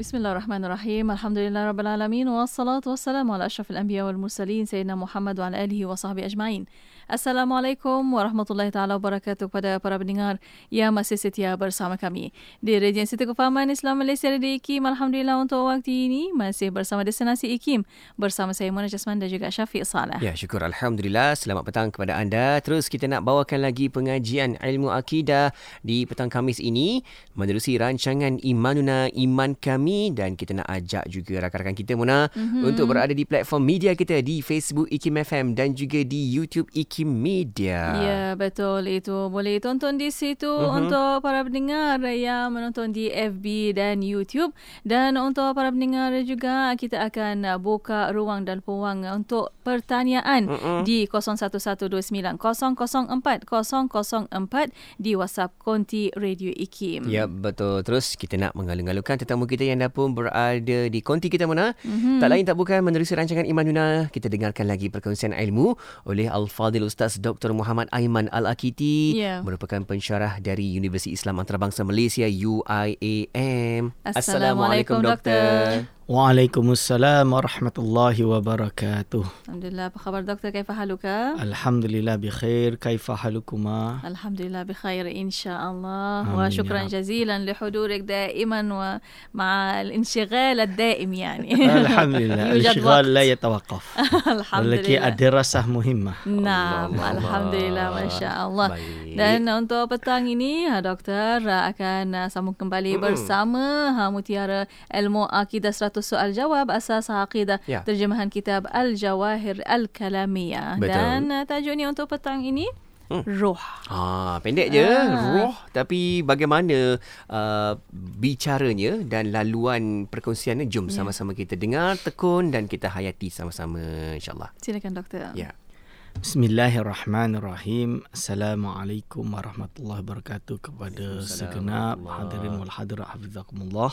Bismillahirrahmanirrahim. Alhamdulillah rabbil alamin wassalatu wassalamu ala asyrafil anbiya wal mursalin sayyidina Muhammad wa ala alihi wa sahbihi ajmain. Assalamualaikum warahmatullahi taala wabarakatuh kepada para pendengar yang masih setia bersama kami di Regensi Kefahaman Islam Malaysia di IKIM. Alhamdulillah untuk waktu ini masih bersama destinasi IKIM bersama saya Mona Jasman dan juga Syafiq Salah. Ya, syukur alhamdulillah. Selamat petang kepada anda. Terus kita nak bawakan lagi pengajian ilmu akidah di petang Kamis ini menerusi rancangan Imanuna Iman Kami dan kita nak ajak juga rakan-rakan kita Mona mm-hmm. untuk berada di platform media kita di Facebook IKIM FM dan juga di YouTube IKIM Media. Ya, betul itu. Boleh tonton di situ uh-huh. untuk para pendengar yang menonton di FB dan YouTube. Dan untuk para pendengar juga, kita akan buka ruang dan peluang untuk pertanyaan uh-huh. di 0112900404 di WhatsApp Konti Radio IKIM. Ya, betul. Terus kita nak mengalu-alukan tetamu kita yang dah pun berada di konti kita mana. Uh-huh. Tak lain tak bukan menerusi rancangan Iman Yuna. Kita dengarkan lagi perkongsian ilmu oleh Al-Fadil Ustaz Dr. Muhammad Aiman Al-Akiti yeah. merupakan pensyarah dari Universiti Islam Antarabangsa Malaysia UIAM. Assalamualaikum, Assalamualaikum Doktor. Waalaikumsalam warahmatullahi wabarakatuh. Alhamdulillah, apa khabar doktor? Kaifa haluka? Alhamdulillah bikhair. Kaifa halukuma? Alhamdulillah bikhair insyaallah. Wa shukran jazilan li hudurik daiman wa ma'a al-inshighal ad-daim yani. Alhamdulillah. Al-inshighal la yatawaqqaf. Alhamdulillah. ada rasah muhimmah. Naam, alhamdulillah masya-Allah. Dan untuk petang ini, ha, doktor akan sambung kembali bersama ha, Mutiara Ilmu Akidah 100 soal jawab asas aqidah ya. terjemahan kitab Al-Jawahir Al-Kalamiyah dan uh, tajuk ni untuk petang ini Hmm. Roh. Ah, pendek je. Ah. Roh. Tapi bagaimana uh, bicaranya dan laluan perkongsiannya. Jom ya. sama-sama kita dengar, tekun dan kita hayati sama-sama insyaAllah. Silakan doktor. Ya. Bismillahirrahmanirrahim. Assalamualaikum warahmatullahi wabarakatuh kepada segenap hadirin wal hadirat hafizakumullah.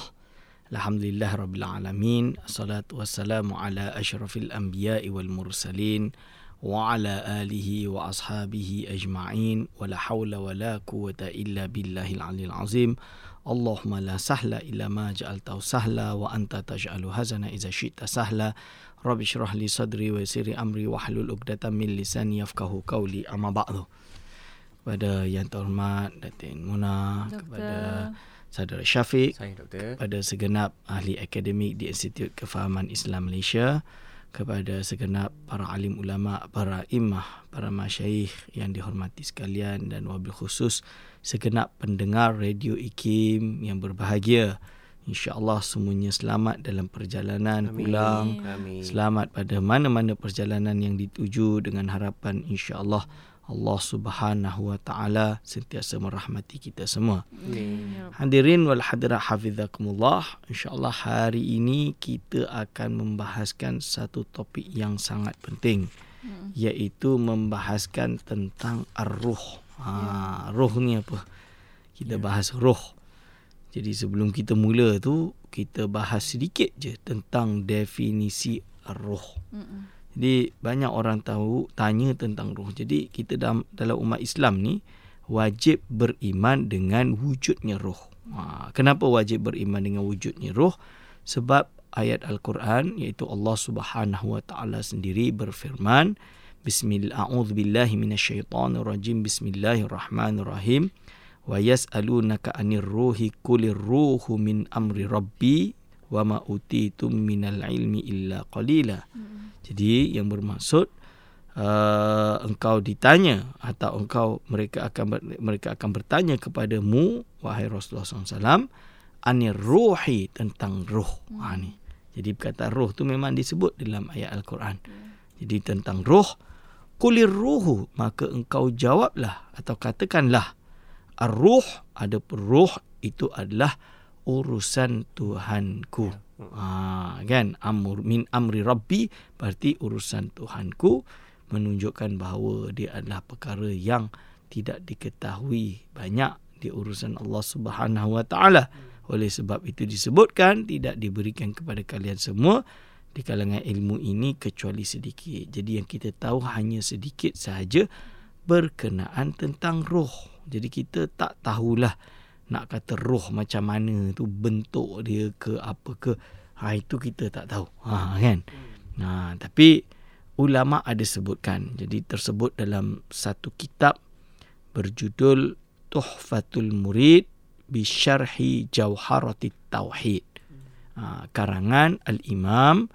Alhamdulillah Rabbil Alamin. Assalatu wassalamu ala ashrafil anbiya'i wal mursalin Wa ala alihi wa ashabihi ajma'in. Wa la hawla wa la quwata illa billahil alil azim. Allahumma la sahla illa ma ja'altahu sahla Wa anta taj'alu hazana iza syi'ta sahla. Rabbi syrah li sadri wa siri amri Wa hlul uqdatan min lisani yafkahu qawli. Amma ba'du. Kepada yang terhormat Datin Muna Doktor. Kepada saudara Syafiq Saya, kepada segenap ahli akademik di Institut Kefahaman Islam Malaysia kepada segenap para alim ulama, para imah, para masyayikh yang dihormati sekalian dan wabil khusus segenap pendengar radio IKIM yang berbahagia. InsyaAllah semuanya selamat dalam perjalanan Amin. pulang. Amin. Selamat pada mana-mana perjalanan yang dituju dengan harapan insyaAllah Allah Subhanahu wa taala sentiasa merahmati kita semua. Amin. Hadirin wal hadirat hafizakumullah. Insyaallah hari ini kita akan membahaskan satu topik yang sangat penting hmm. iaitu membahaskan tentang ar-ruh. Ha, ya. ruh ni apa? Kita ya. bahas ruh. Jadi sebelum kita mula tu kita bahas sedikit je tentang definisi ar-ruh. Hmm. Jadi banyak orang tahu tanya tentang roh. Jadi kita dalam dalam umat Islam ni wajib beriman dengan wujudnya roh. Ha, kenapa wajib beriman dengan wujudnya roh? Sebab ayat Al-Quran iaitu Allah Subhanahu Wa Taala sendiri berfirman Bismillahirrahmanirrahim minasyaitonirrajim Bismillahirrahmanirrahim wa yas'alunaka 'anir ruhi qulir ruhu min amri rabbi wa ma utitum minal ilmi illa qalila. Hmm. Jadi yang bermaksud uh, engkau ditanya atau engkau mereka akan ber, mereka akan bertanya kepadamu wahai Rasulullah SAW anir ruhi tentang ruh. Hmm. Ha ni. Jadi kata ruh tu memang disebut dalam ayat Al-Quran. Hmm. Jadi tentang ruh kulir ruhu maka engkau jawablah atau katakanlah ar-ruh ada ruh itu adalah urusan Tuhanku. Ha, kan amur min amri rabbi berarti urusan Tuhanku menunjukkan bahawa dia adalah perkara yang tidak diketahui banyak di urusan Allah Subhanahu wa taala. Oleh sebab itu disebutkan tidak diberikan kepada kalian semua di kalangan ilmu ini kecuali sedikit. Jadi yang kita tahu hanya sedikit sahaja berkenaan tentang roh. Jadi kita tak tahulah nak kata roh macam mana tu bentuk dia ke apa ke ha itu kita tak tahu. Ha kan? Ha tapi ulama ada sebutkan. Jadi tersebut dalam satu kitab berjudul Tuhfatul Murid bi Syarhi Jauharatit Tauhid. Ha, karangan Al-Imam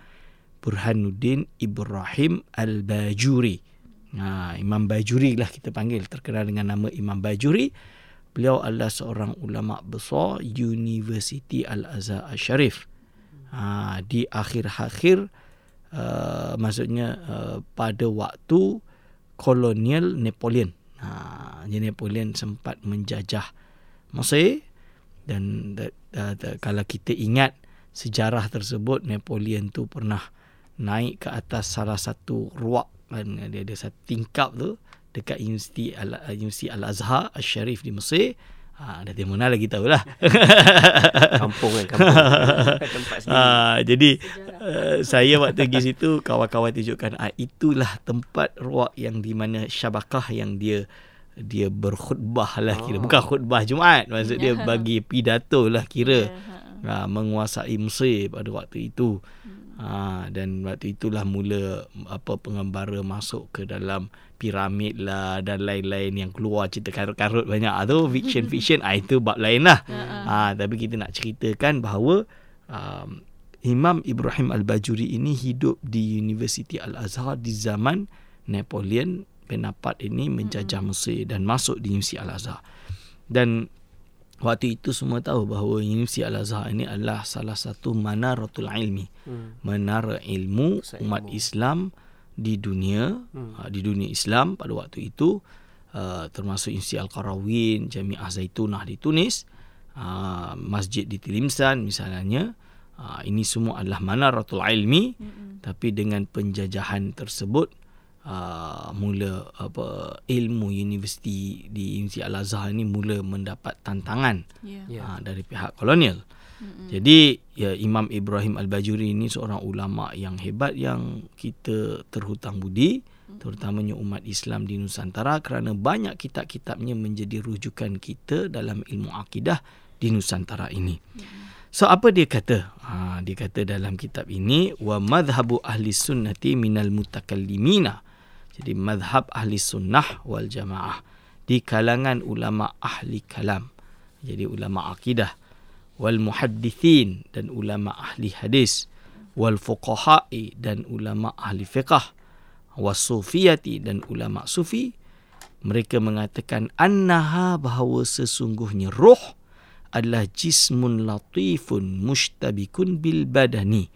Burhanuddin Ibrahim Al-Bajuri. Ha, Imam Bajuri lah kita panggil. Terkenal dengan nama Imam Bajuri Beliau adalah seorang ulama besar University Al-Azhar Al-Sharif. Ha, di akhir-akhir uh, maksudnya uh, pada waktu kolonial Napoleon. Ha, jadi Napoleon sempat menjajah Mesir dan uh, kalau kita ingat sejarah tersebut Napoleon tu pernah naik ke atas salah satu ruak kan dia ada satu tingkap tu dekat Universiti Al Universiti Al Azhar Al Sharif di Mesir. Ha, dah tiada lagi tahu lah. kampung kan, kampung. Tempat sendiri. Ha, jadi, uh, saya waktu pergi situ, kawan-kawan tunjukkan, ah, itulah tempat ruak yang di mana syabakah yang dia dia berkhutbah lah kira. Oh. Bukan khutbah Jumaat. Maksud dia bagi pidato lah kira. Ha, menguasai Mesir pada waktu itu. Ha, dan waktu itulah mula apa pengembara masuk ke dalam piramid lah dan lain-lain yang keluar cerita karut-karut banyak. Tu fiction fiction. Ah itu bab lain lah. Ah tapi kita nak ceritakan bahawa um, Imam Ibrahim Al-Bajuri ini hidup di University Al-Azhar di zaman Napoleon Bonaparte ini menjajah Mesir dan masuk di University Al-Azhar. Dan waktu itu semua tahu bahawa Universiti Al-Azhar ini adalah salah satu manaratul ilmi hmm. menara ilmu umat Islam di dunia hmm. uh, di dunia Islam pada waktu itu uh, termasuk Institut Al-Qarawin, Jamiah Zaitunah di Tunis, uh, masjid di Tilimsan misalnya. Uh, ini semua adalah manaratul ilmi hmm. tapi dengan penjajahan tersebut uh, mula apa ilmu universiti di Universiti Al-Azhar ini mula mendapat tantangan yeah. uh, dari pihak kolonial. Mm-hmm. Jadi ya Imam Ibrahim Al-Bajuri ini seorang ulama yang hebat yang kita terhutang budi mm-hmm. terutamanya umat Islam di Nusantara kerana banyak kitab-kitabnya menjadi rujukan kita dalam ilmu akidah di Nusantara ini. Mm-hmm. So apa dia kata? Ha, dia kata dalam kitab ini wa madhhabu ahli sunnati minal mutakallimina. Jadi madhab ahli sunnah wal jamaah di kalangan ulama ahli kalam. Jadi ulama akidah wal muhaddithin dan ulama ahli hadis wal fuqaha'i dan ulama ahli fiqh was sufiyati dan ulama sufi mereka mengatakan annaha bahawa sesungguhnya roh adalah jismun latifun mustabikun bil badani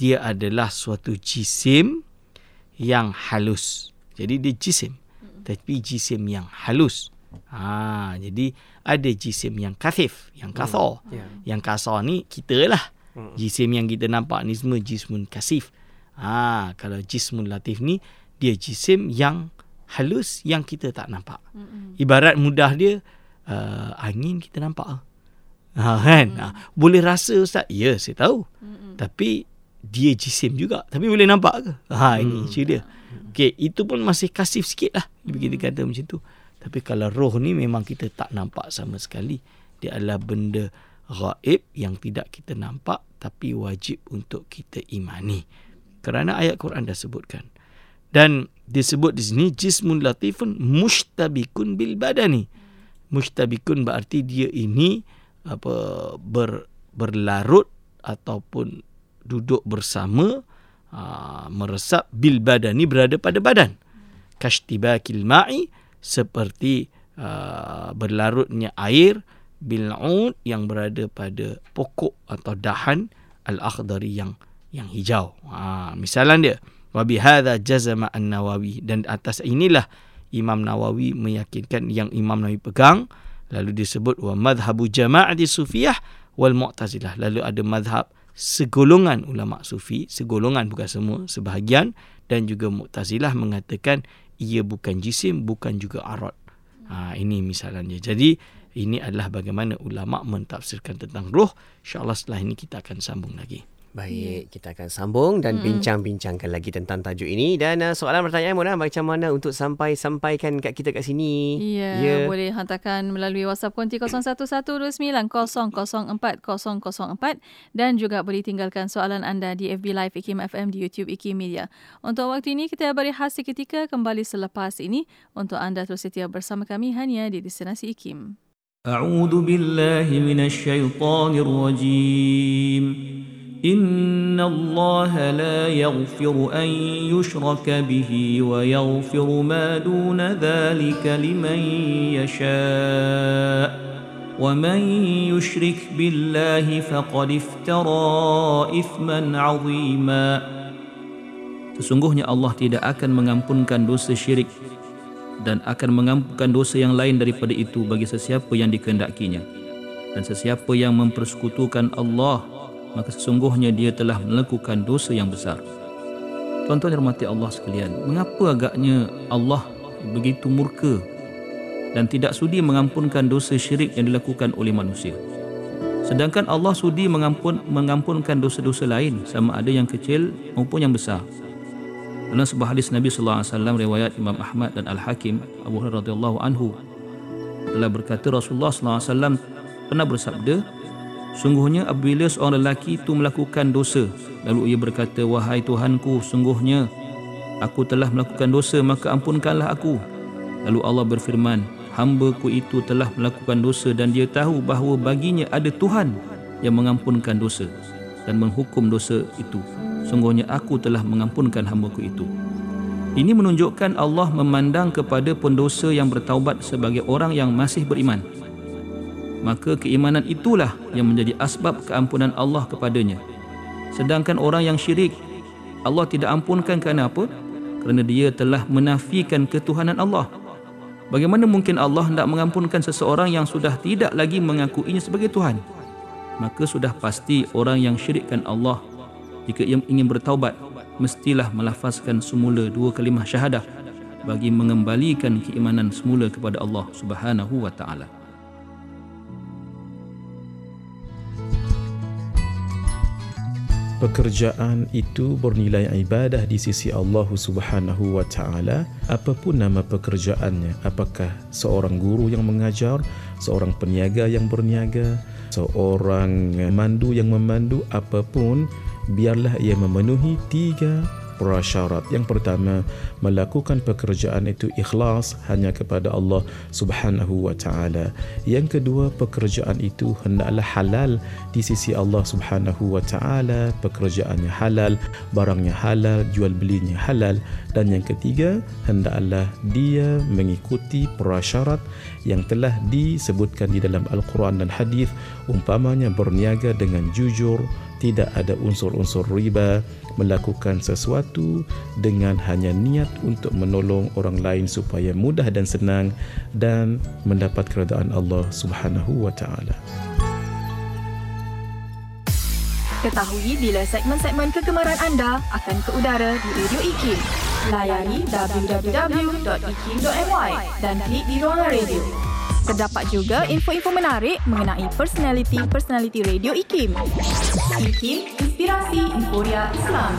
dia adalah suatu jisim yang halus jadi dia jisim tapi jisim yang halus Ha, jadi ada jisim yang kasif, yang kasar. Hmm. Yeah. Yang kasar ni kita lah. Hmm. Jisim yang kita nampak ni semua jismun kasif. Ha, kalau jismun latif ni dia jisim yang halus yang kita tak nampak. Hmm. Ibarat mudah dia uh, angin kita nampak. Ha, kan? Hmm. Ha, boleh rasa ustaz? Ya, saya tahu. Hmm. Tapi dia jisim juga. Tapi boleh nampak ke? Ha, ini hmm. dia. Okey, itu pun masih kasif sikit lah. Hmm. Kita kata macam tu. Tapi kalau roh ni memang kita tak nampak sama sekali. Dia adalah benda gaib yang tidak kita nampak tapi wajib untuk kita imani. Kerana ayat Quran dah sebutkan. Dan disebut di sini jismun latifun mustabikun bil badani. Mustabikun berarti dia ini apa ber, berlarut ataupun duduk bersama aa, meresap bil badani berada pada badan. Kashtibakil ma'i seperti uh, berlarutnya air bil'ud yang berada pada pokok atau dahan al-akhdari yang yang hijau. Ha, misalan dia wa bihadza jazama an-Nawawi dan atas inilah Imam Nawawi meyakinkan yang Imam Nawawi pegang lalu disebut wa madhhabu jama'ati sufiyah wal mu'tazilah lalu ada madhab segolongan ulama sufi segolongan bukan semua sebahagian dan juga mu'tazilah mengatakan ia bukan jisim bukan juga arad. Ha, ini misalnya. Jadi ini adalah bagaimana ulama mentafsirkan tentang roh. Insya-Allah setelah ini kita akan sambung lagi. Baik, kita akan sambung dan hmm. bincang-bincangkan lagi tentang tajuk ini dan uh, soalan pertanyaan Mona macam mana untuk sampai sampaikan kat kita kat sini? Ya, yeah, boleh hantarkan melalui WhatsApp konti 0112904004 dan juga boleh tinggalkan soalan anda di FB Live IKIM FM di YouTube IKIM Media. Untuk waktu ini kita beri khas seketika kembali selepas ini untuk anda terus setia bersama kami hanya di destinasi IKIM. أعوذ بالله من الشيطان الرجيم إن الله لا يغفر أن يشرك به ويغفر ما دون ذلك لمن يشاء ومن يشرك بالله فقد افترى إثما عظيما Sesungguhnya Allah tidak akan mengampunkan dosa syirik dan akan mengampunkan dosa yang lain daripada itu bagi sesiapa yang dikehendakinya. Dan sesiapa yang mempersekutukan Allah maka sesungguhnya dia telah melakukan dosa yang besar. Tuan-tuan yang Allah sekalian, mengapa agaknya Allah begitu murka dan tidak sudi mengampunkan dosa syirik yang dilakukan oleh manusia? Sedangkan Allah sudi mengampun, mengampunkan dosa-dosa lain sama ada yang kecil maupun yang besar. Dalam sebuah hadis Nabi sallallahu alaihi wasallam riwayat Imam Ahmad dan Al-Hakim Abu Hurairah radhiyallahu anhu telah berkata Rasulullah sallallahu alaihi wasallam pernah bersabda Sungguhnya apabila seorang lelaki itu melakukan dosa Lalu ia berkata Wahai Tuhanku sungguhnya Aku telah melakukan dosa maka ampunkanlah aku. Lalu Allah berfirman Hamba ku itu telah melakukan dosa Dan dia tahu bahawa baginya ada Tuhan Yang mengampunkan dosa Dan menghukum dosa itu. Sungguhnya aku telah mengampunkan hamba ku itu. Ini menunjukkan Allah memandang kepada pendosa yang bertaubat sebagai orang yang masih beriman maka keimanan itulah yang menjadi asbab keampunan Allah kepadanya. Sedangkan orang yang syirik, Allah tidak ampunkan kerana apa? Kerana dia telah menafikan ketuhanan Allah. Bagaimana mungkin Allah hendak mengampunkan seseorang yang sudah tidak lagi mengakuinya sebagai Tuhan? Maka sudah pasti orang yang syirikkan Allah jika ia ingin bertaubat mestilah melafazkan semula dua kalimah syahadah bagi mengembalikan keimanan semula kepada Allah Subhanahu wa taala. Pekerjaan itu bernilai ibadah di sisi Allah Subhanahu wa taala. Apapun nama pekerjaannya apakah seorang guru yang mengajar seorang peniaga yang berniaga seorang mandu yang memandu apapun biarlah ia memenuhi tiga prasyarat. Yang pertama, melakukan pekerjaan itu ikhlas hanya kepada Allah Subhanahu wa taala. Yang kedua, pekerjaan itu hendaklah halal di sisi Allah Subhanahu wa taala, pekerjaannya halal, barangnya halal, jual belinya halal dan yang ketiga, hendaklah dia mengikuti prasyarat yang telah disebutkan di dalam Al-Quran dan hadis umpamanya berniaga dengan jujur, tidak ada unsur-unsur riba, melakukan sesuatu dengan hanya niat untuk menolong orang lain supaya mudah dan senang dan mendapat keredaan Allah Subhanahu wa taala. Ketahui bila segmen-segmen kegemaran anda akan ke udara di Radio IKIM. Layari www.ikim.my dan klik di ruangan radio. Terdapat juga info-info menarik mengenai personaliti-personaliti radio IKIM. IKIM, Inspirasi Inforia Islam.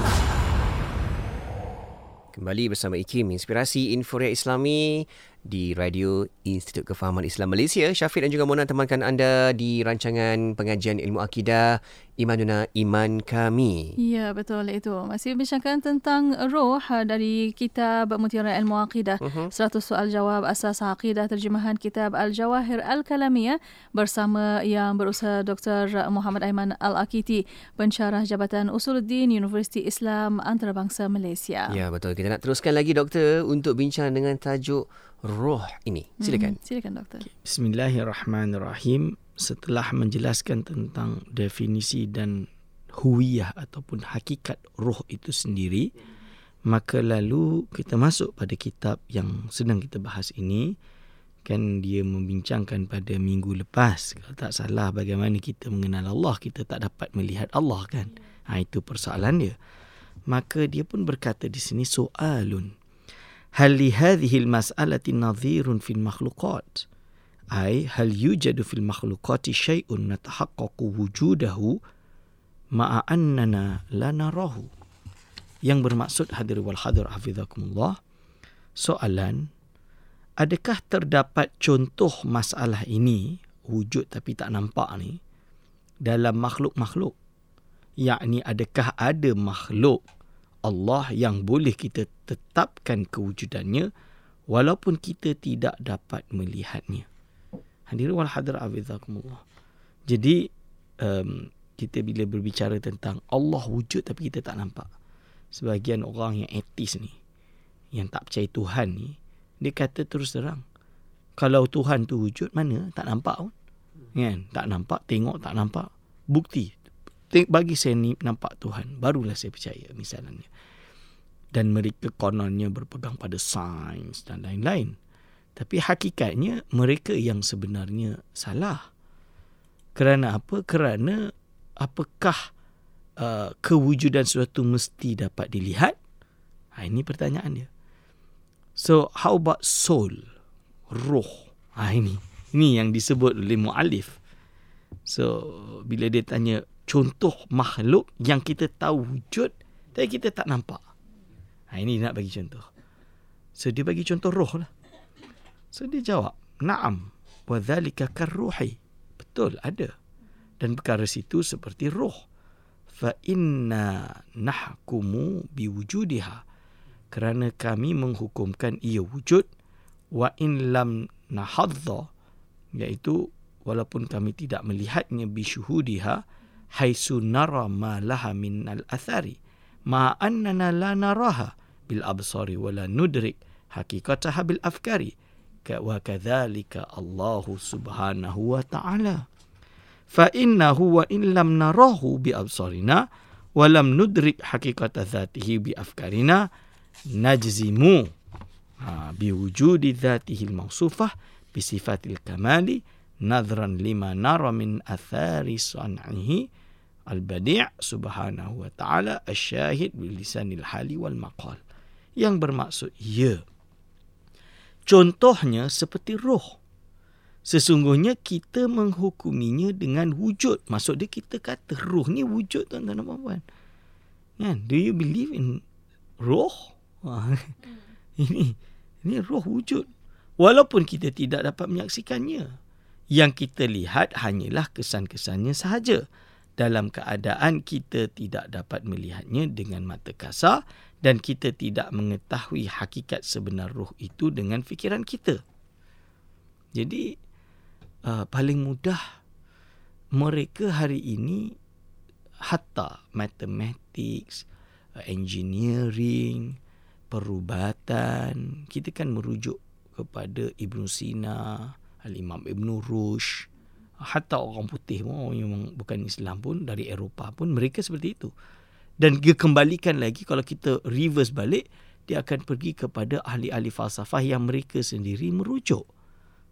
Kembali bersama IKIM, Inspirasi Inforia Islami di Radio Institut Kefahaman Islam Malaysia. Syafiq dan juga Mona temankan anda di rancangan pengajian ilmu akidah Imanuna Iman Kami. Ya, betul itu. Masih bincangkan tentang roh dari kitab Mutiara Ilmu Akidah. Uh-huh. 100 soal jawab asas akidah terjemahan kitab Al-Jawahir Al-Kalamiyah bersama yang berusaha Dr. Muhammad Aiman Al-Akiti, pensyarah Jabatan Usuluddin Universiti Islam Antarabangsa Malaysia. Ya, betul. Kita nak teruskan lagi doktor untuk bincang dengan tajuk roh ini. Silakan. Hmm, silakan doktor. Bismillahirrahmanirrahim setelah menjelaskan tentang definisi dan huiyah ataupun hakikat roh itu sendiri maka lalu kita masuk pada kitab yang sedang kita bahas ini. Kan dia membincangkan pada minggu lepas. Kalau tak salah bagaimana kita mengenal Allah kita tak dapat melihat Allah kan? Ha itu persoalan dia. Maka dia pun berkata di sini soalun hal li hadhihi al mas'alati nadhirun fil makhluqat? ai hal yujadu fil makhluqati syai'un natahaqqaqu wujudahu ma'a annana la narahu. Yang bermaksud hadir wal hadir hafizakumullah soalan adakah terdapat contoh masalah ini wujud tapi tak nampak ni dalam makhluk-makhluk? Yakni adakah ada makhluk Allah yang boleh kita tetapkan kewujudannya walaupun kita tidak dapat melihatnya? Hadirin wal hadir hafizakumullah jadi um, kita bila berbicara tentang Allah wujud tapi kita tak nampak. Sebagian orang yang etis ni yang tak percaya Tuhan ni dia kata terus terang kalau Tuhan tu wujud mana? Tak nampak pun. Kan? Tak nampak tengok tak nampak. Bukti bagi saya ni nampak Tuhan barulah saya percaya misalnya. Dan mereka kononnya berpegang pada sains dan lain-lain tapi hakikatnya mereka yang sebenarnya salah kerana apa kerana apakah uh, kewujudan sesuatu mesti dapat dilihat ha, ini pertanyaan dia So how about soul? Roh. Ha, ini. Ini yang disebut oleh mu'alif. So bila dia tanya contoh makhluk yang kita tahu wujud tapi kita tak nampak. Ha, ini nak bagi contoh. So dia bagi contoh roh lah. So dia jawab. Naam. Wa dhalika karruhi. Betul ada. Dan perkara situ seperti roh. Fa inna nahkumu biwujudiha kerana kami menghukumkan ia wujud wa in lam nahadha iaitu walaupun kami tidak melihatnya bi syuhudiha haisu nara ma laha min al athari ma annana la naraha bil absari wa la nudrik haqiqataha bil afkari wa kadzalika Allah subhanahu wa ta'ala. Fa innahu wa in lam narahu bi absarina wa lam nudrik haqiqata dzatihi bi afkarina najzimu ha, biwujudi dhatihi al-mawsufah bisifatil kamali nadhran lima nara min athari san'ihi al-badi' subhanahu wa ta'ala asyahid bil lisanil hali wal maqal. Yang bermaksud ya contohnya seperti roh sesungguhnya kita menghukuminya dengan wujud maksud dia kita kata roh ni wujud tuan-tuan dan puan kan do you believe in roh ini ini roh wujud. Walaupun kita tidak dapat menyaksikannya. Yang kita lihat hanyalah kesan-kesannya sahaja. Dalam keadaan kita tidak dapat melihatnya dengan mata kasar dan kita tidak mengetahui hakikat sebenar roh itu dengan fikiran kita. Jadi uh, paling mudah mereka hari ini hatta mathematics, uh, engineering, perubatan kita kan merujuk kepada Ibn Sina Al-Imam Ibn Rush hatta orang putih pun yang bukan Islam pun dari Eropah pun mereka seperti itu. Dan dia kembalikan lagi kalau kita reverse balik dia akan pergi kepada ahli-ahli falsafah yang mereka sendiri merujuk.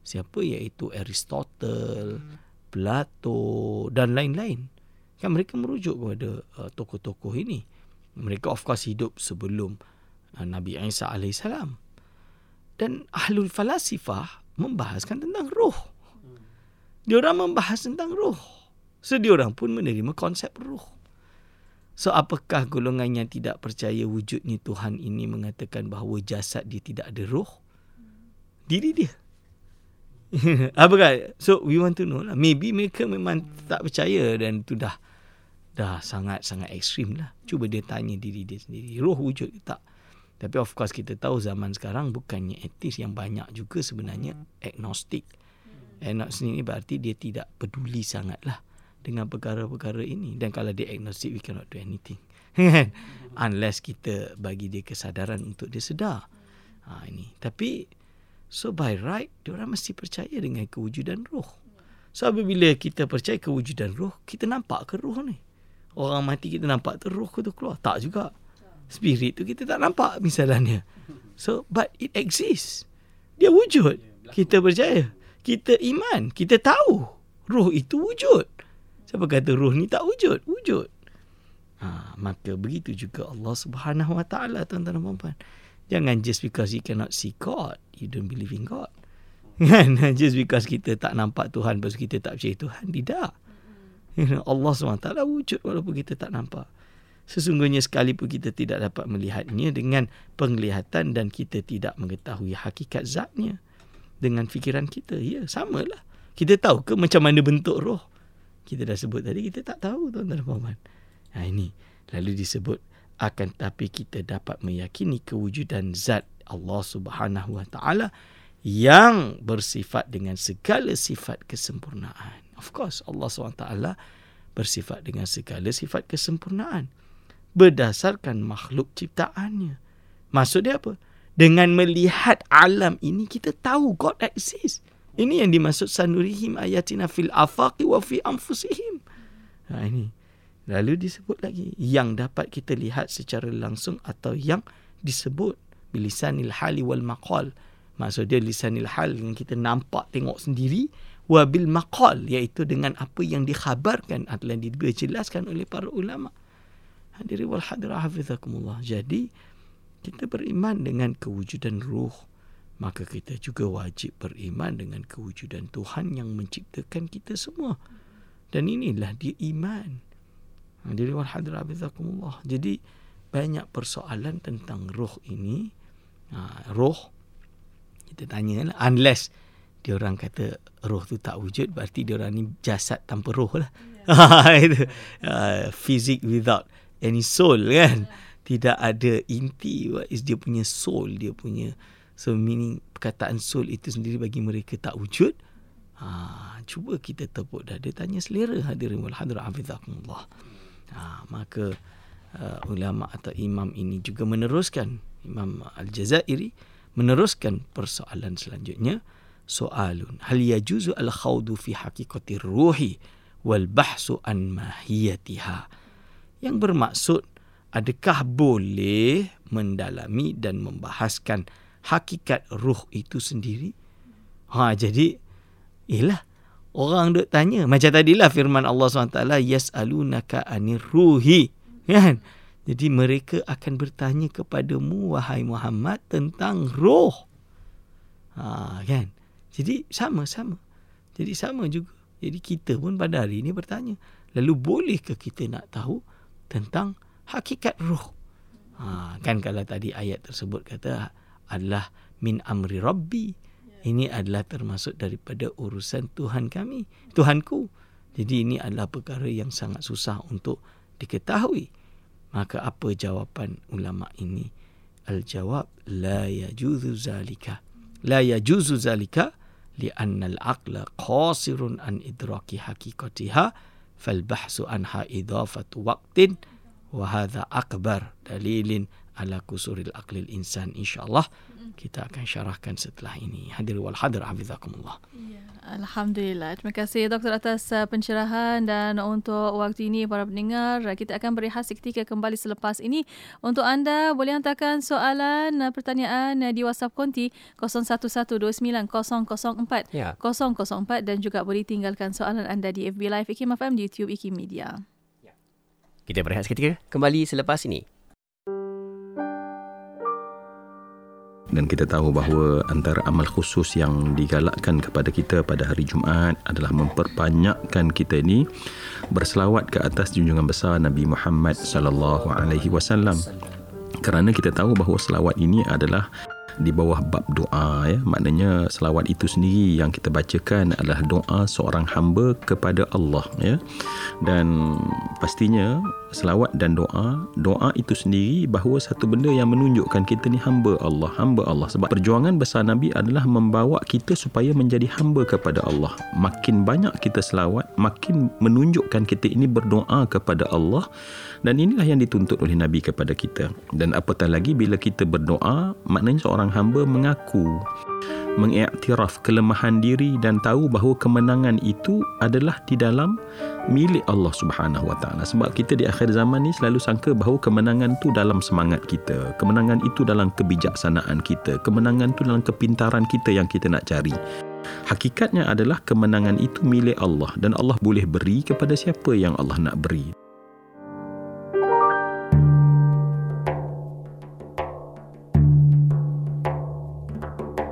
Siapa? Iaitu Aristotle Plato dan lain-lain. Kan mereka merujuk kepada uh, tokoh-tokoh ini. Mereka of course hidup sebelum Ah, Nabi Isa AS. Dan ahlul falasifah membahaskan tentang roh. Dia orang membahas tentang roh. So, dia orang pun menerima konsep roh. So, apakah golongan yang tidak percaya wujudnya Tuhan ini mengatakan bahawa jasad dia tidak ada roh? Diri dia. apakah? So, we want to know lah. Maybe mereka memang tak percaya dan itu dah dah sangat-sangat ekstrim lah. Cuba dia tanya diri dia sendiri. Roh wujud tak? Tapi of course kita tahu zaman sekarang bukannya etis yang banyak juga sebenarnya agnostik. Agnostik ini berarti dia tidak peduli sangatlah dengan perkara-perkara ini. Dan kalau dia agnostik, we cannot do anything. Unless kita bagi dia kesadaran untuk dia sedar. Ha, ini. Tapi, so by right, dia orang mesti percaya dengan kewujudan roh. So apabila kita percaya kewujudan roh, kita nampak ke roh ni? Orang mati kita nampak tu roh ke tu keluar? Tak juga spirit tu kita tak nampak misalnya. So but it exists. Dia wujud. Kita percaya. Kita iman. Kita tahu. Roh itu wujud. Siapa kata roh ni tak wujud? Wujud. Ha, maka begitu juga Allah Subhanahu Wa Taala tuan-tuan dan puan Jangan just because you cannot see God, you don't believe in God. Kan? just because kita tak nampak Tuhan, pasal kita tak percaya Tuhan, tidak. Allah SWT wujud walaupun kita tak nampak. Sesungguhnya sekalipun kita tidak dapat melihatnya dengan penglihatan dan kita tidak mengetahui hakikat zatnya dengan fikiran kita. Ya, samalah. Kita tahu ke macam mana bentuk roh? Kita dah sebut tadi, kita tak tahu tuan-tuan dan puan Nah, ini lalu disebut akan tapi kita dapat meyakini kewujudan zat Allah Subhanahu Wa Taala yang bersifat dengan segala sifat kesempurnaan. Of course Allah SWT bersifat dengan segala sifat kesempurnaan berdasarkan makhluk ciptaannya. Maksud dia apa? Dengan melihat alam ini kita tahu God exists. Ini yang dimaksud sanurihim ayatina fil afaqi wa fi anfusihim. Ha, ini. Lalu disebut lagi yang dapat kita lihat secara langsung atau yang disebut bilisanil hali wal maqal. Maksud dia lisanil hal yang kita nampak tengok sendiri wabil maqal iaitu dengan apa yang dikhabarkan atau yang dijelaskan oleh para ulama. Hadiri wal hadirah hafizakumullah. Jadi, kita beriman dengan kewujudan ruh. Maka kita juga wajib beriman dengan kewujudan Tuhan yang menciptakan kita semua. Dan inilah dia iman. Hadiri wal hadirah hafizakumullah. Jadi, banyak persoalan tentang roh ini. Ha, roh, kita tanya lah. Unless dia orang kata roh tu tak wujud, berarti dia orang ni jasad tanpa roh lah. Yeah. Itu. Uh, physic without any soul kan tidak ada inti what is dia punya soul dia punya so meaning perkataan soul itu sendiri bagi mereka tak wujud. Ha, cuba kita tepuk dah dia tanya selera hadirin wal hadra hafizakumullah. Ha, maka uh, ulama atau imam ini juga meneruskan imam al-jazairi meneruskan persoalan selanjutnya. Soalun hal yajuzu al khawdu fi haqiqati ruhi wal bahsu an mahiyatiha? Yang bermaksud adakah boleh mendalami dan membahaskan hakikat ruh itu sendiri? Ha jadi ialah orang duk tanya. Macam tadilah firman Allah SWT yasalunaka anir ruhi. Kan? Jadi mereka akan bertanya kepadamu wahai Muhammad tentang roh ha kan? Jadi sama-sama jadi sama juga. Jadi kita pun pada hari ini bertanya lalu bolehkah kita nak tahu tentang hakikat ruh. Ha, kan kalau tadi ayat tersebut kata adalah min amri rabbi. Ini adalah termasuk daripada urusan Tuhan kami, Tuhanku. Jadi ini adalah perkara yang sangat susah untuk diketahui. Maka apa jawapan ulama ini? Al-jawab la yajuzu zalika. La yajuzu zalika lian al-aqla qasirun an idraki haqiqatiha fal bahsu anha idafatu waqtin wa hadza akbar dalilin ala kusuril aqlil insan insyaallah kita akan syarahkan setelah ini hadir wal hadir hafizakumullah ya, Alhamdulillah. Terima kasih doktor atas uh, pencerahan dan untuk waktu ini para pendengar kita akan berehat seketika kembali selepas ini. Untuk anda boleh hantarkan soalan uh, pertanyaan uh, di WhatsApp Konti 0129004004 ya. 004 dan juga boleh tinggalkan soalan anda di FB Live IKIM FM di YouTube IKIM Media. Ya. Kita berehat seketika kembali selepas ini. dan kita tahu bahawa antara amal khusus yang digalakkan kepada kita pada hari Jumaat adalah memperbanyakkan kita ini berselawat ke atas junjungan besar Nabi Muhammad sallallahu alaihi wasallam kerana kita tahu bahawa selawat ini adalah di bawah bab doa ya. Maknanya selawat itu sendiri yang kita bacakan adalah doa seorang hamba kepada Allah ya. Dan pastinya selawat dan doa. Doa itu sendiri bahawa satu benda yang menunjukkan kita ni hamba Allah hamba Allah. Sebab perjuangan besar Nabi adalah membawa kita supaya menjadi hamba kepada Allah. Makin banyak kita selawat makin menunjukkan kita ini berdoa kepada Allah. Dan inilah yang dituntut oleh Nabi kepada kita. Dan apatah lagi bila kita berdoa maknanya seorang hamba mengaku mengiktiraf kelemahan diri dan tahu bahawa kemenangan itu adalah di dalam milik Allah Subhanahu Wa Taala. Sebab kita di akhir zaman ni selalu sangka bahawa kemenangan itu dalam semangat kita, kemenangan itu dalam kebijaksanaan kita, kemenangan itu dalam kepintaran kita yang kita nak cari. Hakikatnya adalah kemenangan itu milik Allah dan Allah boleh beri kepada siapa yang Allah nak beri.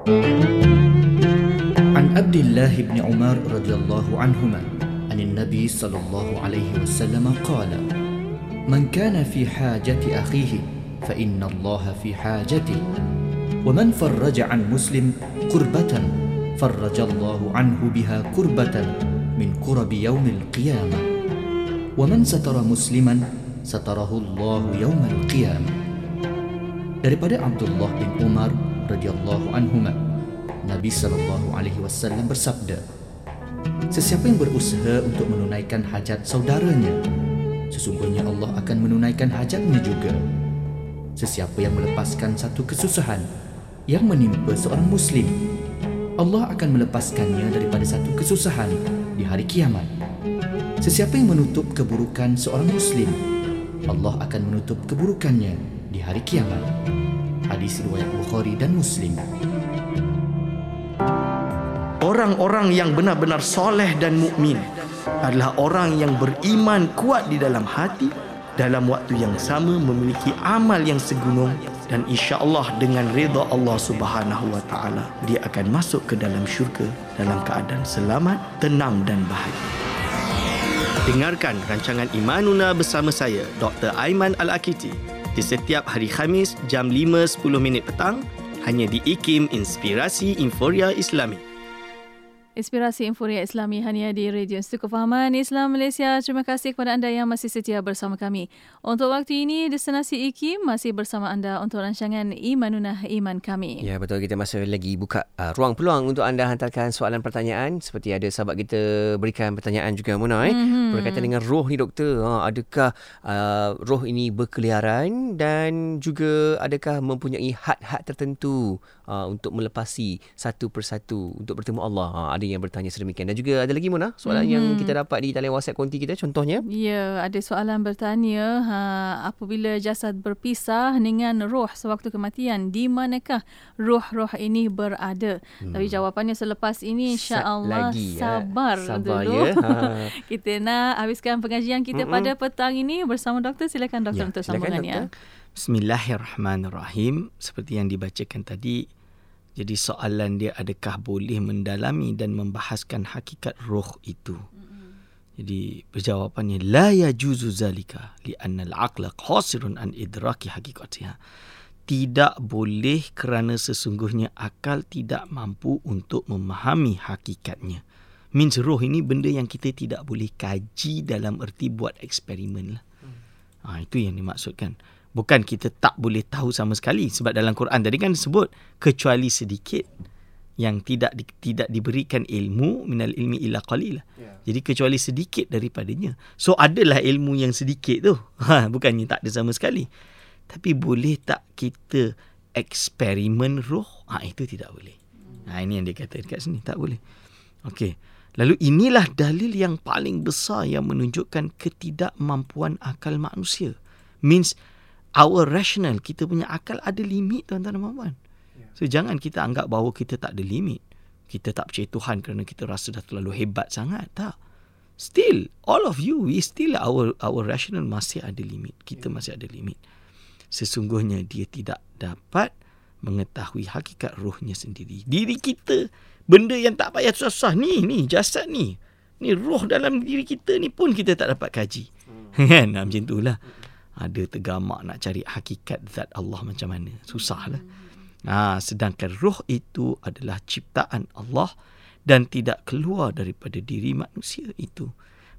عن عبد الله بن عمر رضي الله عنهما عن النبي صلى الله عليه وسلم قال من كان في حاجة أخيه فإن الله في حاجته ومن فرج عن مسلم كربة فرج الله عنه بها كربة من كرب يوم القيامة ومن ستر مسلما ستره الله يوم القيامة. Daripada Abdullah bin Umar radhiyallahu anhuma. Nabi sallallahu alaihi wasallam bersabda Sesiapa yang berusaha untuk menunaikan hajat saudaranya sesungguhnya Allah akan menunaikan hajatnya juga. Sesiapa yang melepaskan satu kesusahan yang menimpa seorang muslim Allah akan melepaskannya daripada satu kesusahan di hari kiamat. Sesiapa yang menutup keburukan seorang muslim Allah akan menutup keburukannya di hari kiamat Hadis riwayat Bukhari dan Muslim Orang-orang yang benar-benar soleh dan mukmin adalah orang yang beriman kuat di dalam hati dalam waktu yang sama memiliki amal yang segunung dan insya-Allah dengan redha Allah Subhanahu wa taala dia akan masuk ke dalam syurga dalam keadaan selamat, tenang dan bahagia. Dengarkan rancangan Imanuna bersama saya Dr. Aiman Al-Akiti di setiap hari Khamis jam 5.10 minit petang hanya di IKIM Inspirasi Inforia Islami. Inspirasi Inforia Islami hanya di Radio Institut Kefahaman Islam Malaysia. Terima kasih kepada anda yang masih setia bersama kami. Untuk waktu ini, Destinasi IKIM masih bersama anda untuk rancangan Imanunah Iman Kami. Ya, betul. Kita masih lagi buka uh, ruang peluang untuk anda hantarkan soalan pertanyaan. Seperti ada sahabat kita berikan pertanyaan juga, Mona. Eh? Mm-hmm. Berkaitan dengan roh ni, doktor. Ha, adakah uh, roh ini berkeliaran dan juga adakah mempunyai had-had tertentu uh, untuk melepasi satu persatu untuk bertemu Allah? Ha, ada yang bertanya sedemikian. Dan juga ada lagi Mona soalan mm-hmm. yang kita dapat di talian WhatsApp konti kita contohnya. Ya, ada soalan bertanya ha, apabila jasad berpisah dengan roh sewaktu kematian, di manakah roh-roh ini berada? Hmm. Tapi jawapannya selepas ini insya-Allah lagi, sabar, ya. sabar dulu. Ya. Ha. kita nak habiskan pengajian kita Mm-mm. pada petang ini bersama doktor. Silakan doktor Ya, untuk silakan, sambungannya. doktor. Bismillahirrahmanirrahim. Seperti yang dibacakan tadi, jadi soalan dia adakah boleh mendalami dan membahaskan hakikat roh itu? Jadi berjawapannya la yajuzu zalika li'anna al-aqla qasirun an idraki haqiqatiha. Tidak boleh kerana sesungguhnya akal tidak mampu untuk memahami hakikatnya. Means roh ini benda yang kita tidak boleh kaji dalam erti buat eksperimen lah. Ha, itu yang dimaksudkan. Bukan kita tak boleh tahu sama sekali sebab dalam Quran tadi kan disebut kecuali sedikit yang tidak di, tidak diberikan ilmu minal ilmi illa qalila. Yeah. Jadi kecuali sedikit daripadanya. So adalah ilmu yang sedikit tu. Ha bukannya tak ada sama sekali. Tapi boleh tak kita eksperimen roh? Ha itu tidak boleh. Ha ini yang dia kata dekat sini tak boleh. Okey. Lalu inilah dalil yang paling besar yang menunjukkan ketidakmampuan akal manusia. Means our rational, kita punya akal ada limit tuan-tuan dan puan-puan. So jangan kita anggap bahawa kita tak ada limit. Kita tak percaya Tuhan kerana kita rasa dah terlalu hebat sangat. Tak. Still, all of you, we still our our rational masih ada limit. Kita masih ada limit. Sesungguhnya dia tidak dapat mengetahui hakikat rohnya sendiri. Diri kita, benda yang tak payah susah ni, ni jasad ni. Ni roh dalam diri kita ni pun kita tak dapat kaji. Kan? Macam itulah. Ada tergamak nak cari hakikat zat Allah macam mana. Susahlah. Ha, sedangkan roh itu adalah ciptaan Allah dan tidak keluar daripada diri manusia itu.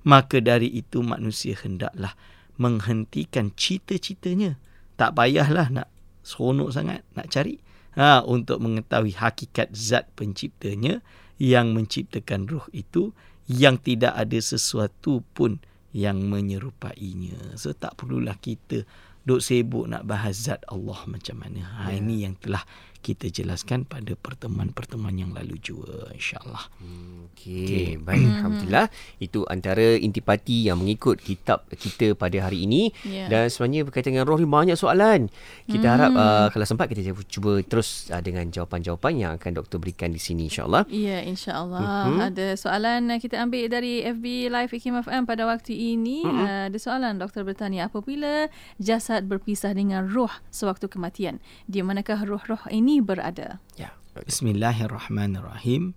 Maka dari itu manusia hendaklah menghentikan cita-citanya. Tak payahlah nak seronok sangat nak cari ha, untuk mengetahui hakikat zat penciptanya yang menciptakan roh itu yang tidak ada sesuatu pun yang menyerupainya. So tak perlulah kita duk sibuk nak bahas zat Allah macam mana. Ha, yeah. Ini yang telah kita jelaskan pada pertemuan-pertemuan yang lalu juga insyaAllah. Hmm, Okey, okay. baik. Hmm. Alhamdulillah. Itu antara intipati yang mengikut kitab kita pada hari ini. Yeah. Dan sebenarnya berkaitan dengan roh ni banyak soalan. Kita hmm. harap uh, kalau sempat kita cuba terus uh, dengan jawapan-jawapan yang akan doktor berikan di sini insyaAllah. Ya, insyaAllah. Hmm. Ada soalan kita ambil dari FB Live Ikim FM pada waktu ini. Hmm. Uh, ada soalan doktor bertanya, apabila jasad berpisah dengan roh sewaktu kematian, di manakah roh-roh ini berada. Ya. Bismillahirrahmanirrahim.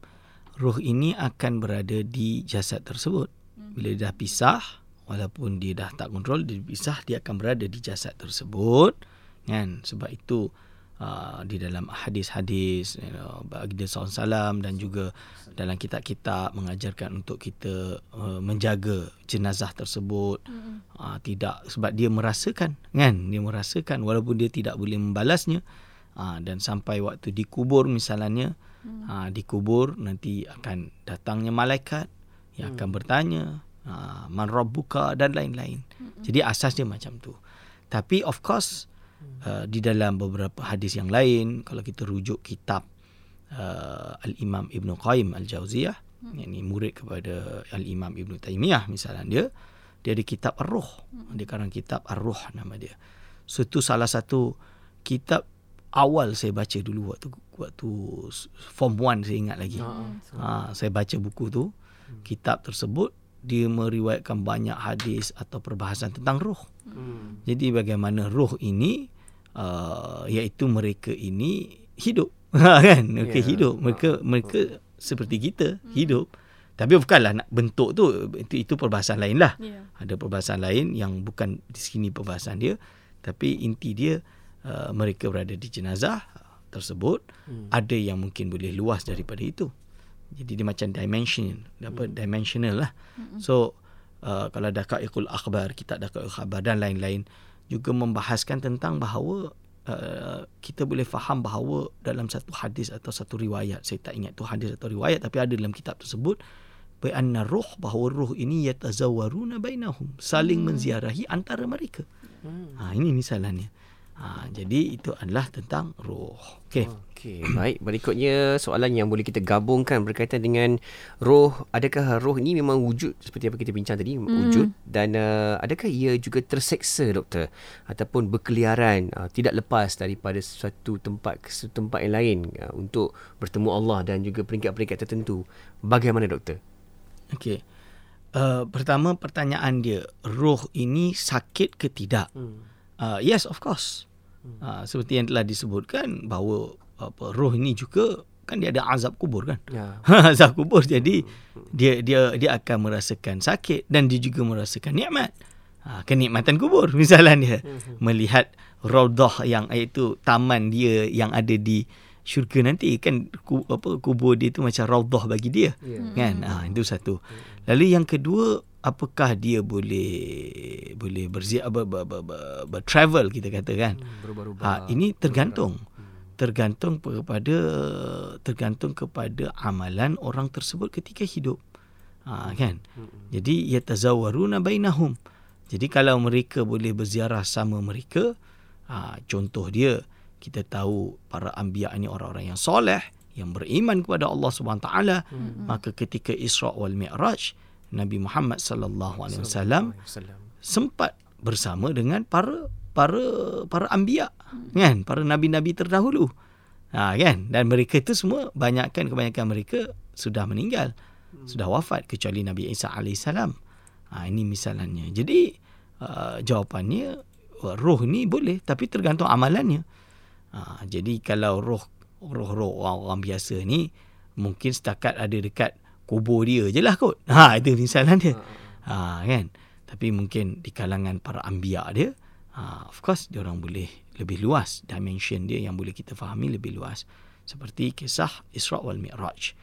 Roh ini akan berada di jasad tersebut. Bila dia dah pisah, walaupun dia dah tak kontrol, dia pisah, dia akan berada di jasad tersebut. Kan? Sebab itu uh, di dalam hadis-hadis you know, baginda salam dan juga dalam kitab-kitab mengajarkan untuk kita uh, menjaga jenazah tersebut uh, tidak sebab dia merasakan kan dia merasakan walaupun dia tidak boleh membalasnya uh, dan sampai waktu dikubur misalnya uh, dikubur nanti akan datangnya malaikat yang akan bertanya uh, man rabbuka? dan lain-lain. Jadi asas dia macam tu. Tapi of course uh, di dalam beberapa hadis yang lain kalau kita rujuk kitab uh, al-Imam Ibn Qayyim al-Jauziyah hmm. yang ini murid kepada al-Imam Ibn Taimiyah misalnya dia dia ada kitab Ar-Ruh. Dia karang kitab Ar-Ruh nama dia. So itu salah satu kitab awal saya baca dulu waktu waktu form 1 saya ingat lagi. Ha, saya baca buku tu kitab tersebut dia meriwayatkan banyak hadis atau perbahasan tentang roh. Hmm. Jadi bagaimana roh ini uh, iaitu mereka ini hidup. Kan? Mereka yeah. hidup. mereka mereka seperti kita hidup. Tapi bukanlah nak bentuk tu itu itu perbahasan lain lah. Yeah. ada perbahasan lain yang bukan di sini perbahasan dia tapi inti dia uh, mereka berada di jenazah tersebut hmm. ada yang mungkin boleh luas daripada itu jadi dia macam dimension dapat hmm. dimensional lah hmm. so uh, kalau daqaiqul akhbar kita daqaiqul khabar dan lain-lain juga membahaskan tentang bahawa uh, kita boleh faham bahawa dalam satu hadis atau satu riwayat saya tak ingat tu hadis atau riwayat tapi ada dalam kitab tersebut bi anna ruh bahawa ruh ini yatazawaruna bainahum saling hmm. menziarahi antara mereka hmm. ha ini misalnya Ha, jadi itu adalah tentang roh. Okey. Okey. Baik, berikutnya soalan yang boleh kita gabungkan berkaitan dengan roh. Adakah roh ini memang wujud seperti apa kita bincang tadi, mm. wujud dan uh, adakah ia juga terseksa doktor ataupun berkeliaran uh, tidak lepas daripada satu tempat ke satu tempat yang lain uh, untuk bertemu Allah dan juga peringkat-peringkat tertentu. Bagaimana doktor? Okey. Uh, pertama pertanyaan dia, roh ini sakit ke tidak? Mm. Uh, yes, of course. Ha, seperti yang telah disebutkan bahawa apa roh ini juga kan dia ada azab kubur kan. Ya. azab kubur jadi dia dia dia akan merasakan sakit dan dia juga merasakan nikmat. Ha, kenikmatan kubur misalnya dia melihat raudhah yang iaitu taman dia yang ada di syurga nanti kan ku, apa kubur dia tu macam raudhah bagi dia ya. kan ha, itu satu lalu yang kedua apakah dia boleh boleh berzia ber, ber, ber, ber, ber travel kita kata kan? Hmm, ha ini tergantung. Hmm. tergantung kepada tergantung kepada amalan orang tersebut ketika hidup. Ha kan? Hmm. jadi yatazawaruna bainahum. Jadi kalau mereka boleh berziarah sama mereka ha contoh dia kita tahu para anbiya ini orang-orang yang soleh yang beriman kepada Allah Subhanahu taala hmm. maka ketika Isra wal Mi'raj Nabi Muhammad sallallahu alaihi wasallam sempat bersama dengan para para para anbiya kan? Para nabi-nabi terdahulu. Ha kan? Dan mereka itu semua banyakkan kebanyakan mereka sudah meninggal sudah wafat kecuali Nabi Isa alaihissalam ha ini misalnya. Jadi uh, jawapannya roh ni boleh tapi tergantung amalannya. Ha jadi kalau roh roh-roh orang-orang biasa ni mungkin setakat ada dekat kubur dia je lah kot. Ha, itu misalan dia. Ha, kan? Tapi mungkin di kalangan para ambiak dia, ha, of course, dia orang boleh lebih luas. Dimension dia yang boleh kita fahami lebih luas. Seperti kisah Isra' wal Mi'raj.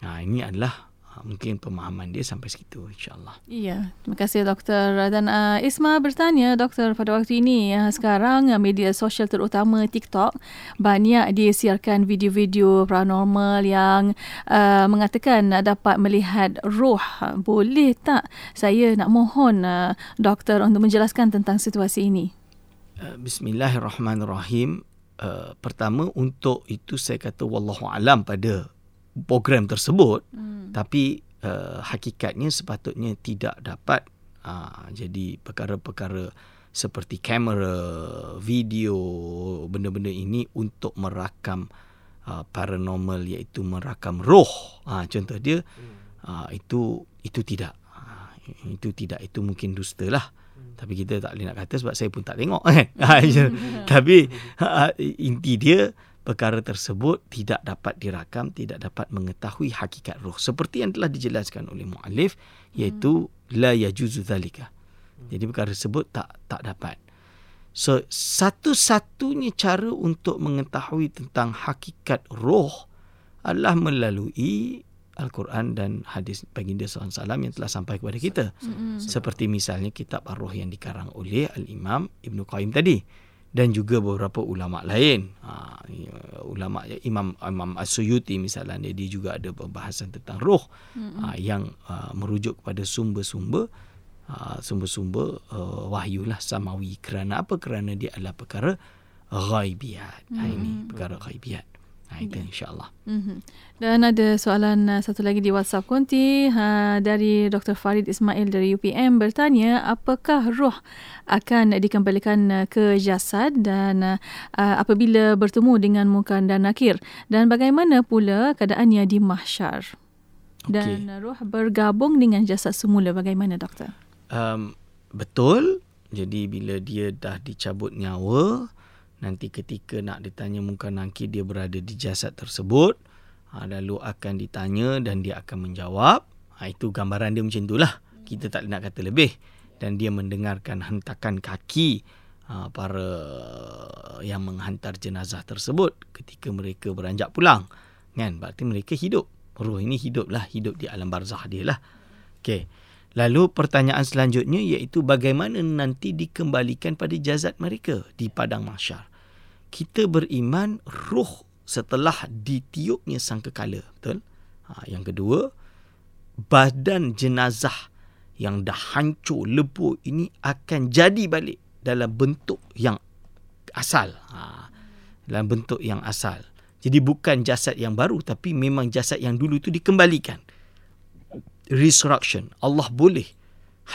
Ha, ini adalah mungkin pemahaman dia sampai segitu insyaallah. Iya, terima kasih doktor dan uh, Isma bertanya doktor pada waktu ini uh, sekarang uh, media sosial terutama TikTok banyak disiarkan video-video paranormal yang uh, mengatakan uh, dapat melihat roh. Boleh tak saya nak mohon uh, doktor untuk menjelaskan tentang situasi ini? Uh, bismillahirrahmanirrahim. Uh, pertama untuk itu saya kata wallahu alam pada program tersebut hmm. tapi uh, hakikatnya sepatutnya tidak dapat uh, jadi perkara-perkara seperti kamera video benda-benda ini untuk merakam uh, paranormal iaitu merakam roh. Uh, contoh dia uh, itu itu tidak. Uh, itu tidak itu mungkin dusta lah hmm. tapi kita tak boleh nak kata sebab saya pun tak tengok kan? Tapi uh, inti dia perkara tersebut tidak dapat dirakam, tidak dapat mengetahui hakikat roh. Seperti yang telah dijelaskan oleh muallif iaitu hmm. la yajuzu zalika. Jadi perkara tersebut tak tak dapat. So satu-satunya cara untuk mengetahui tentang hakikat roh adalah melalui Al-Quran dan hadis baginda SAW yang telah sampai kepada kita. Mm-hmm. Seperti misalnya kitab Ar-Ruh yang dikarang oleh Al-Imam Ibn Qayyim tadi. Dan juga beberapa ulama lain. Ha, ulama Imam Imam As-Suyuti misalnya dia juga ada pembahasan tentang roh mm-hmm. ha, yang uh, merujuk kepada sumber-sumber uh, sumber-sumber uh, wahyu lah samawi. Kerana apa? Kerana dia adalah perkara ghaibiyat. Mm-hmm. Ha, ini perkara ghaibiyat. Ha, itu ya. insyaAllah. Mm-hmm. Dan ada soalan uh, satu lagi di WhatsApp Kunti uh, dari Dr. Farid Ismail dari UPM bertanya apakah roh akan dikembalikan uh, ke jasad dan uh, uh, apabila bertemu dengan muka dan nakir dan bagaimana pula keadaannya di mahsyar. Dan okay. roh bergabung dengan jasad semula bagaimana doktor? Um, betul. Jadi bila dia dah dicabut nyawa, nanti ketika nak ditanya muka nangkir dia berada di jasad tersebut. Ha, lalu akan ditanya dan dia akan menjawab. Ha, itu gambaran dia macam itulah. Kita tak nak kata lebih. Dan dia mendengarkan hentakan kaki ha, para yang menghantar jenazah tersebut ketika mereka beranjak pulang. Kan? Berarti mereka hidup. Roh ini hiduplah. Hidup di alam barzah dia lah. Okey. Lalu pertanyaan selanjutnya iaitu bagaimana nanti dikembalikan pada jazat mereka di padang mahsyar kita beriman roh setelah ditiupnya sangkakala. Betul? Ha, yang kedua badan jenazah yang dah hancur lebur ini akan jadi balik dalam bentuk yang asal. Ha, dalam bentuk yang asal. Jadi bukan jasad yang baru tapi memang jasad yang dulu itu dikembalikan. Resurrection. Allah boleh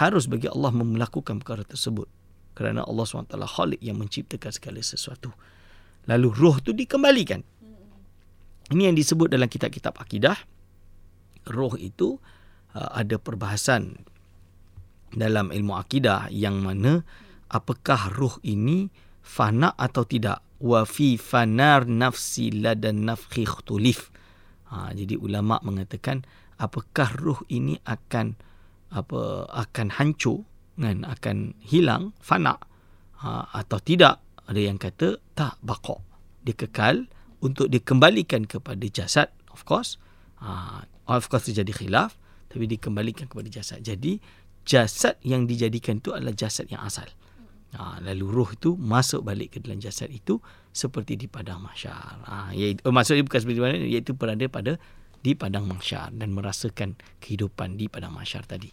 harus bagi Allah melakukan perkara tersebut. Kerana Allah SWT khalik yang menciptakan segala sesuatu lalu roh tu dikembalikan. Ini yang disebut dalam kitab-kitab akidah. Roh itu uh, ada perbahasan dalam ilmu akidah yang mana apakah roh ini fana atau tidak. Wa fi fanar nafsi ladan nafkhi khutulif. Ha, jadi ulama mengatakan apakah roh ini akan apa akan hancur kan akan hilang fana ha, atau tidak ada yang kata tak bakok. Dia kekal untuk dikembalikan kepada jasad. Of course. Uh, of course terjadi khilaf. Tapi dikembalikan kepada jasad. Jadi jasad yang dijadikan itu adalah jasad yang asal. Uh, lalu roh itu masuk balik ke dalam jasad itu seperti di padang mahsyar. Uh, iaitu, oh, maksudnya bukan seperti mana, iaitu berada pada di padang mahsyar dan merasakan kehidupan di padang mahsyar tadi.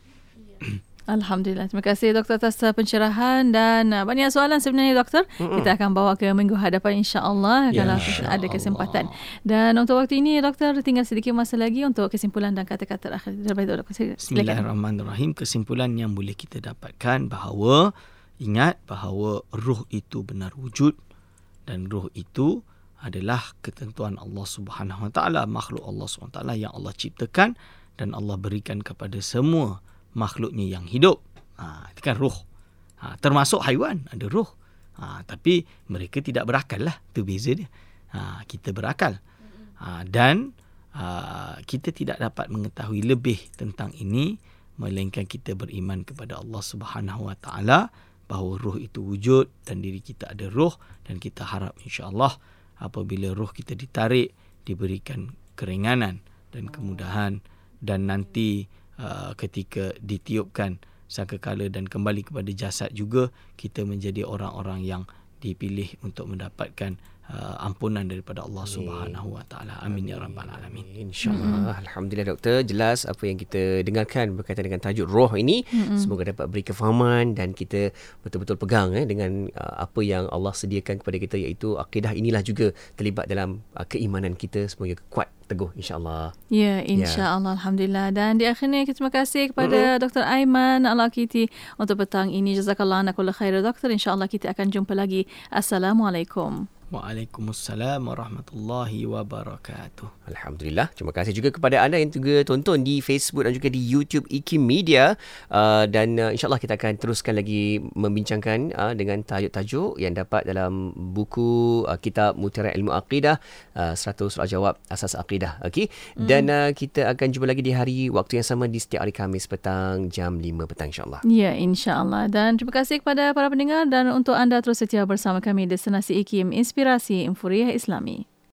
Yeah. Alhamdulillah. Terima kasih doktor atas pencerahan dan uh, banyak soalan sebenarnya doktor. Mm-mm. Kita akan bawa ke minggu hadapan insya-Allah ya, kalau insya ada kesempatan. Dan untuk waktu ini doktor tinggal sedikit masa lagi untuk kesimpulan dan kata-kata terakhir. Terbaik doktor. Bismillahirrahmanirrahim. Kesimpulan yang boleh kita dapatkan bahawa ingat bahawa ruh itu benar wujud dan ruh itu adalah ketentuan Allah Subhanahu Wa Taala, makhluk Allah Subhanahu Wa Taala yang Allah ciptakan dan Allah berikan kepada semua makhluknya yang hidup. Ha, itu kan roh. Ha, termasuk haiwan ada roh. Ha, tapi mereka tidak berakal lah. Itu beza dia. Ha, kita berakal. Ha, dan ha, kita tidak dapat mengetahui lebih tentang ini melainkan kita beriman kepada Allah Subhanahu Wa Taala bahawa roh itu wujud dan diri kita ada roh dan kita harap insya-Allah apabila roh kita ditarik diberikan keringanan dan kemudahan dan nanti Uh, ketika ditiupkan sangkakala dan kembali kepada jasad juga kita menjadi orang-orang yang dipilih untuk mendapatkan uh, ampunan daripada Allah Subhanahu Wa Taala. Amin ya rabbal alamin. Insyaallah. Mm-hmm. Alhamdulillah doktor, jelas apa yang kita dengarkan berkaitan dengan tajuk roh ini. Mm-hmm. Semoga dapat beri kefahaman dan kita betul-betul pegang eh dengan uh, apa yang Allah sediakan kepada kita iaitu akidah inilah juga terlibat dalam uh, keimanan kita semoga kuat teguh insyaallah. Ya, insyaallah ya. alhamdulillah. Dan di akhirnya kita terima kasih kepada mm-hmm. Dr. Aiman Al-Akiti untuk petang ini. Jazakallah anakullah khair doktor. Insyaallah kita akan jumpa lagi. Assalamualaikum. Waalaikumsalam warahmatullahi wabarakatuh. Alhamdulillah. Terima kasih juga kepada anda yang juga tonton di Facebook dan juga di YouTube IKIM Media. Uh, dan uh, insyaAllah kita akan teruskan lagi membincangkan uh, dengan tajuk-tajuk yang dapat dalam buku uh, kitab Mutiara Ilmu Aqidah. Uh, 100 soal jawab asas aqidah. Okay? Mm. Dan uh, kita akan jumpa lagi di hari waktu yang sama di setiap hari Khamis petang jam 5 petang insyaAllah. Ya, insyaAllah. Dan terima kasih kepada para pendengar dan untuk anda terus setia bersama kami Destinasi IKIM Inspirasi Infuriah Islami.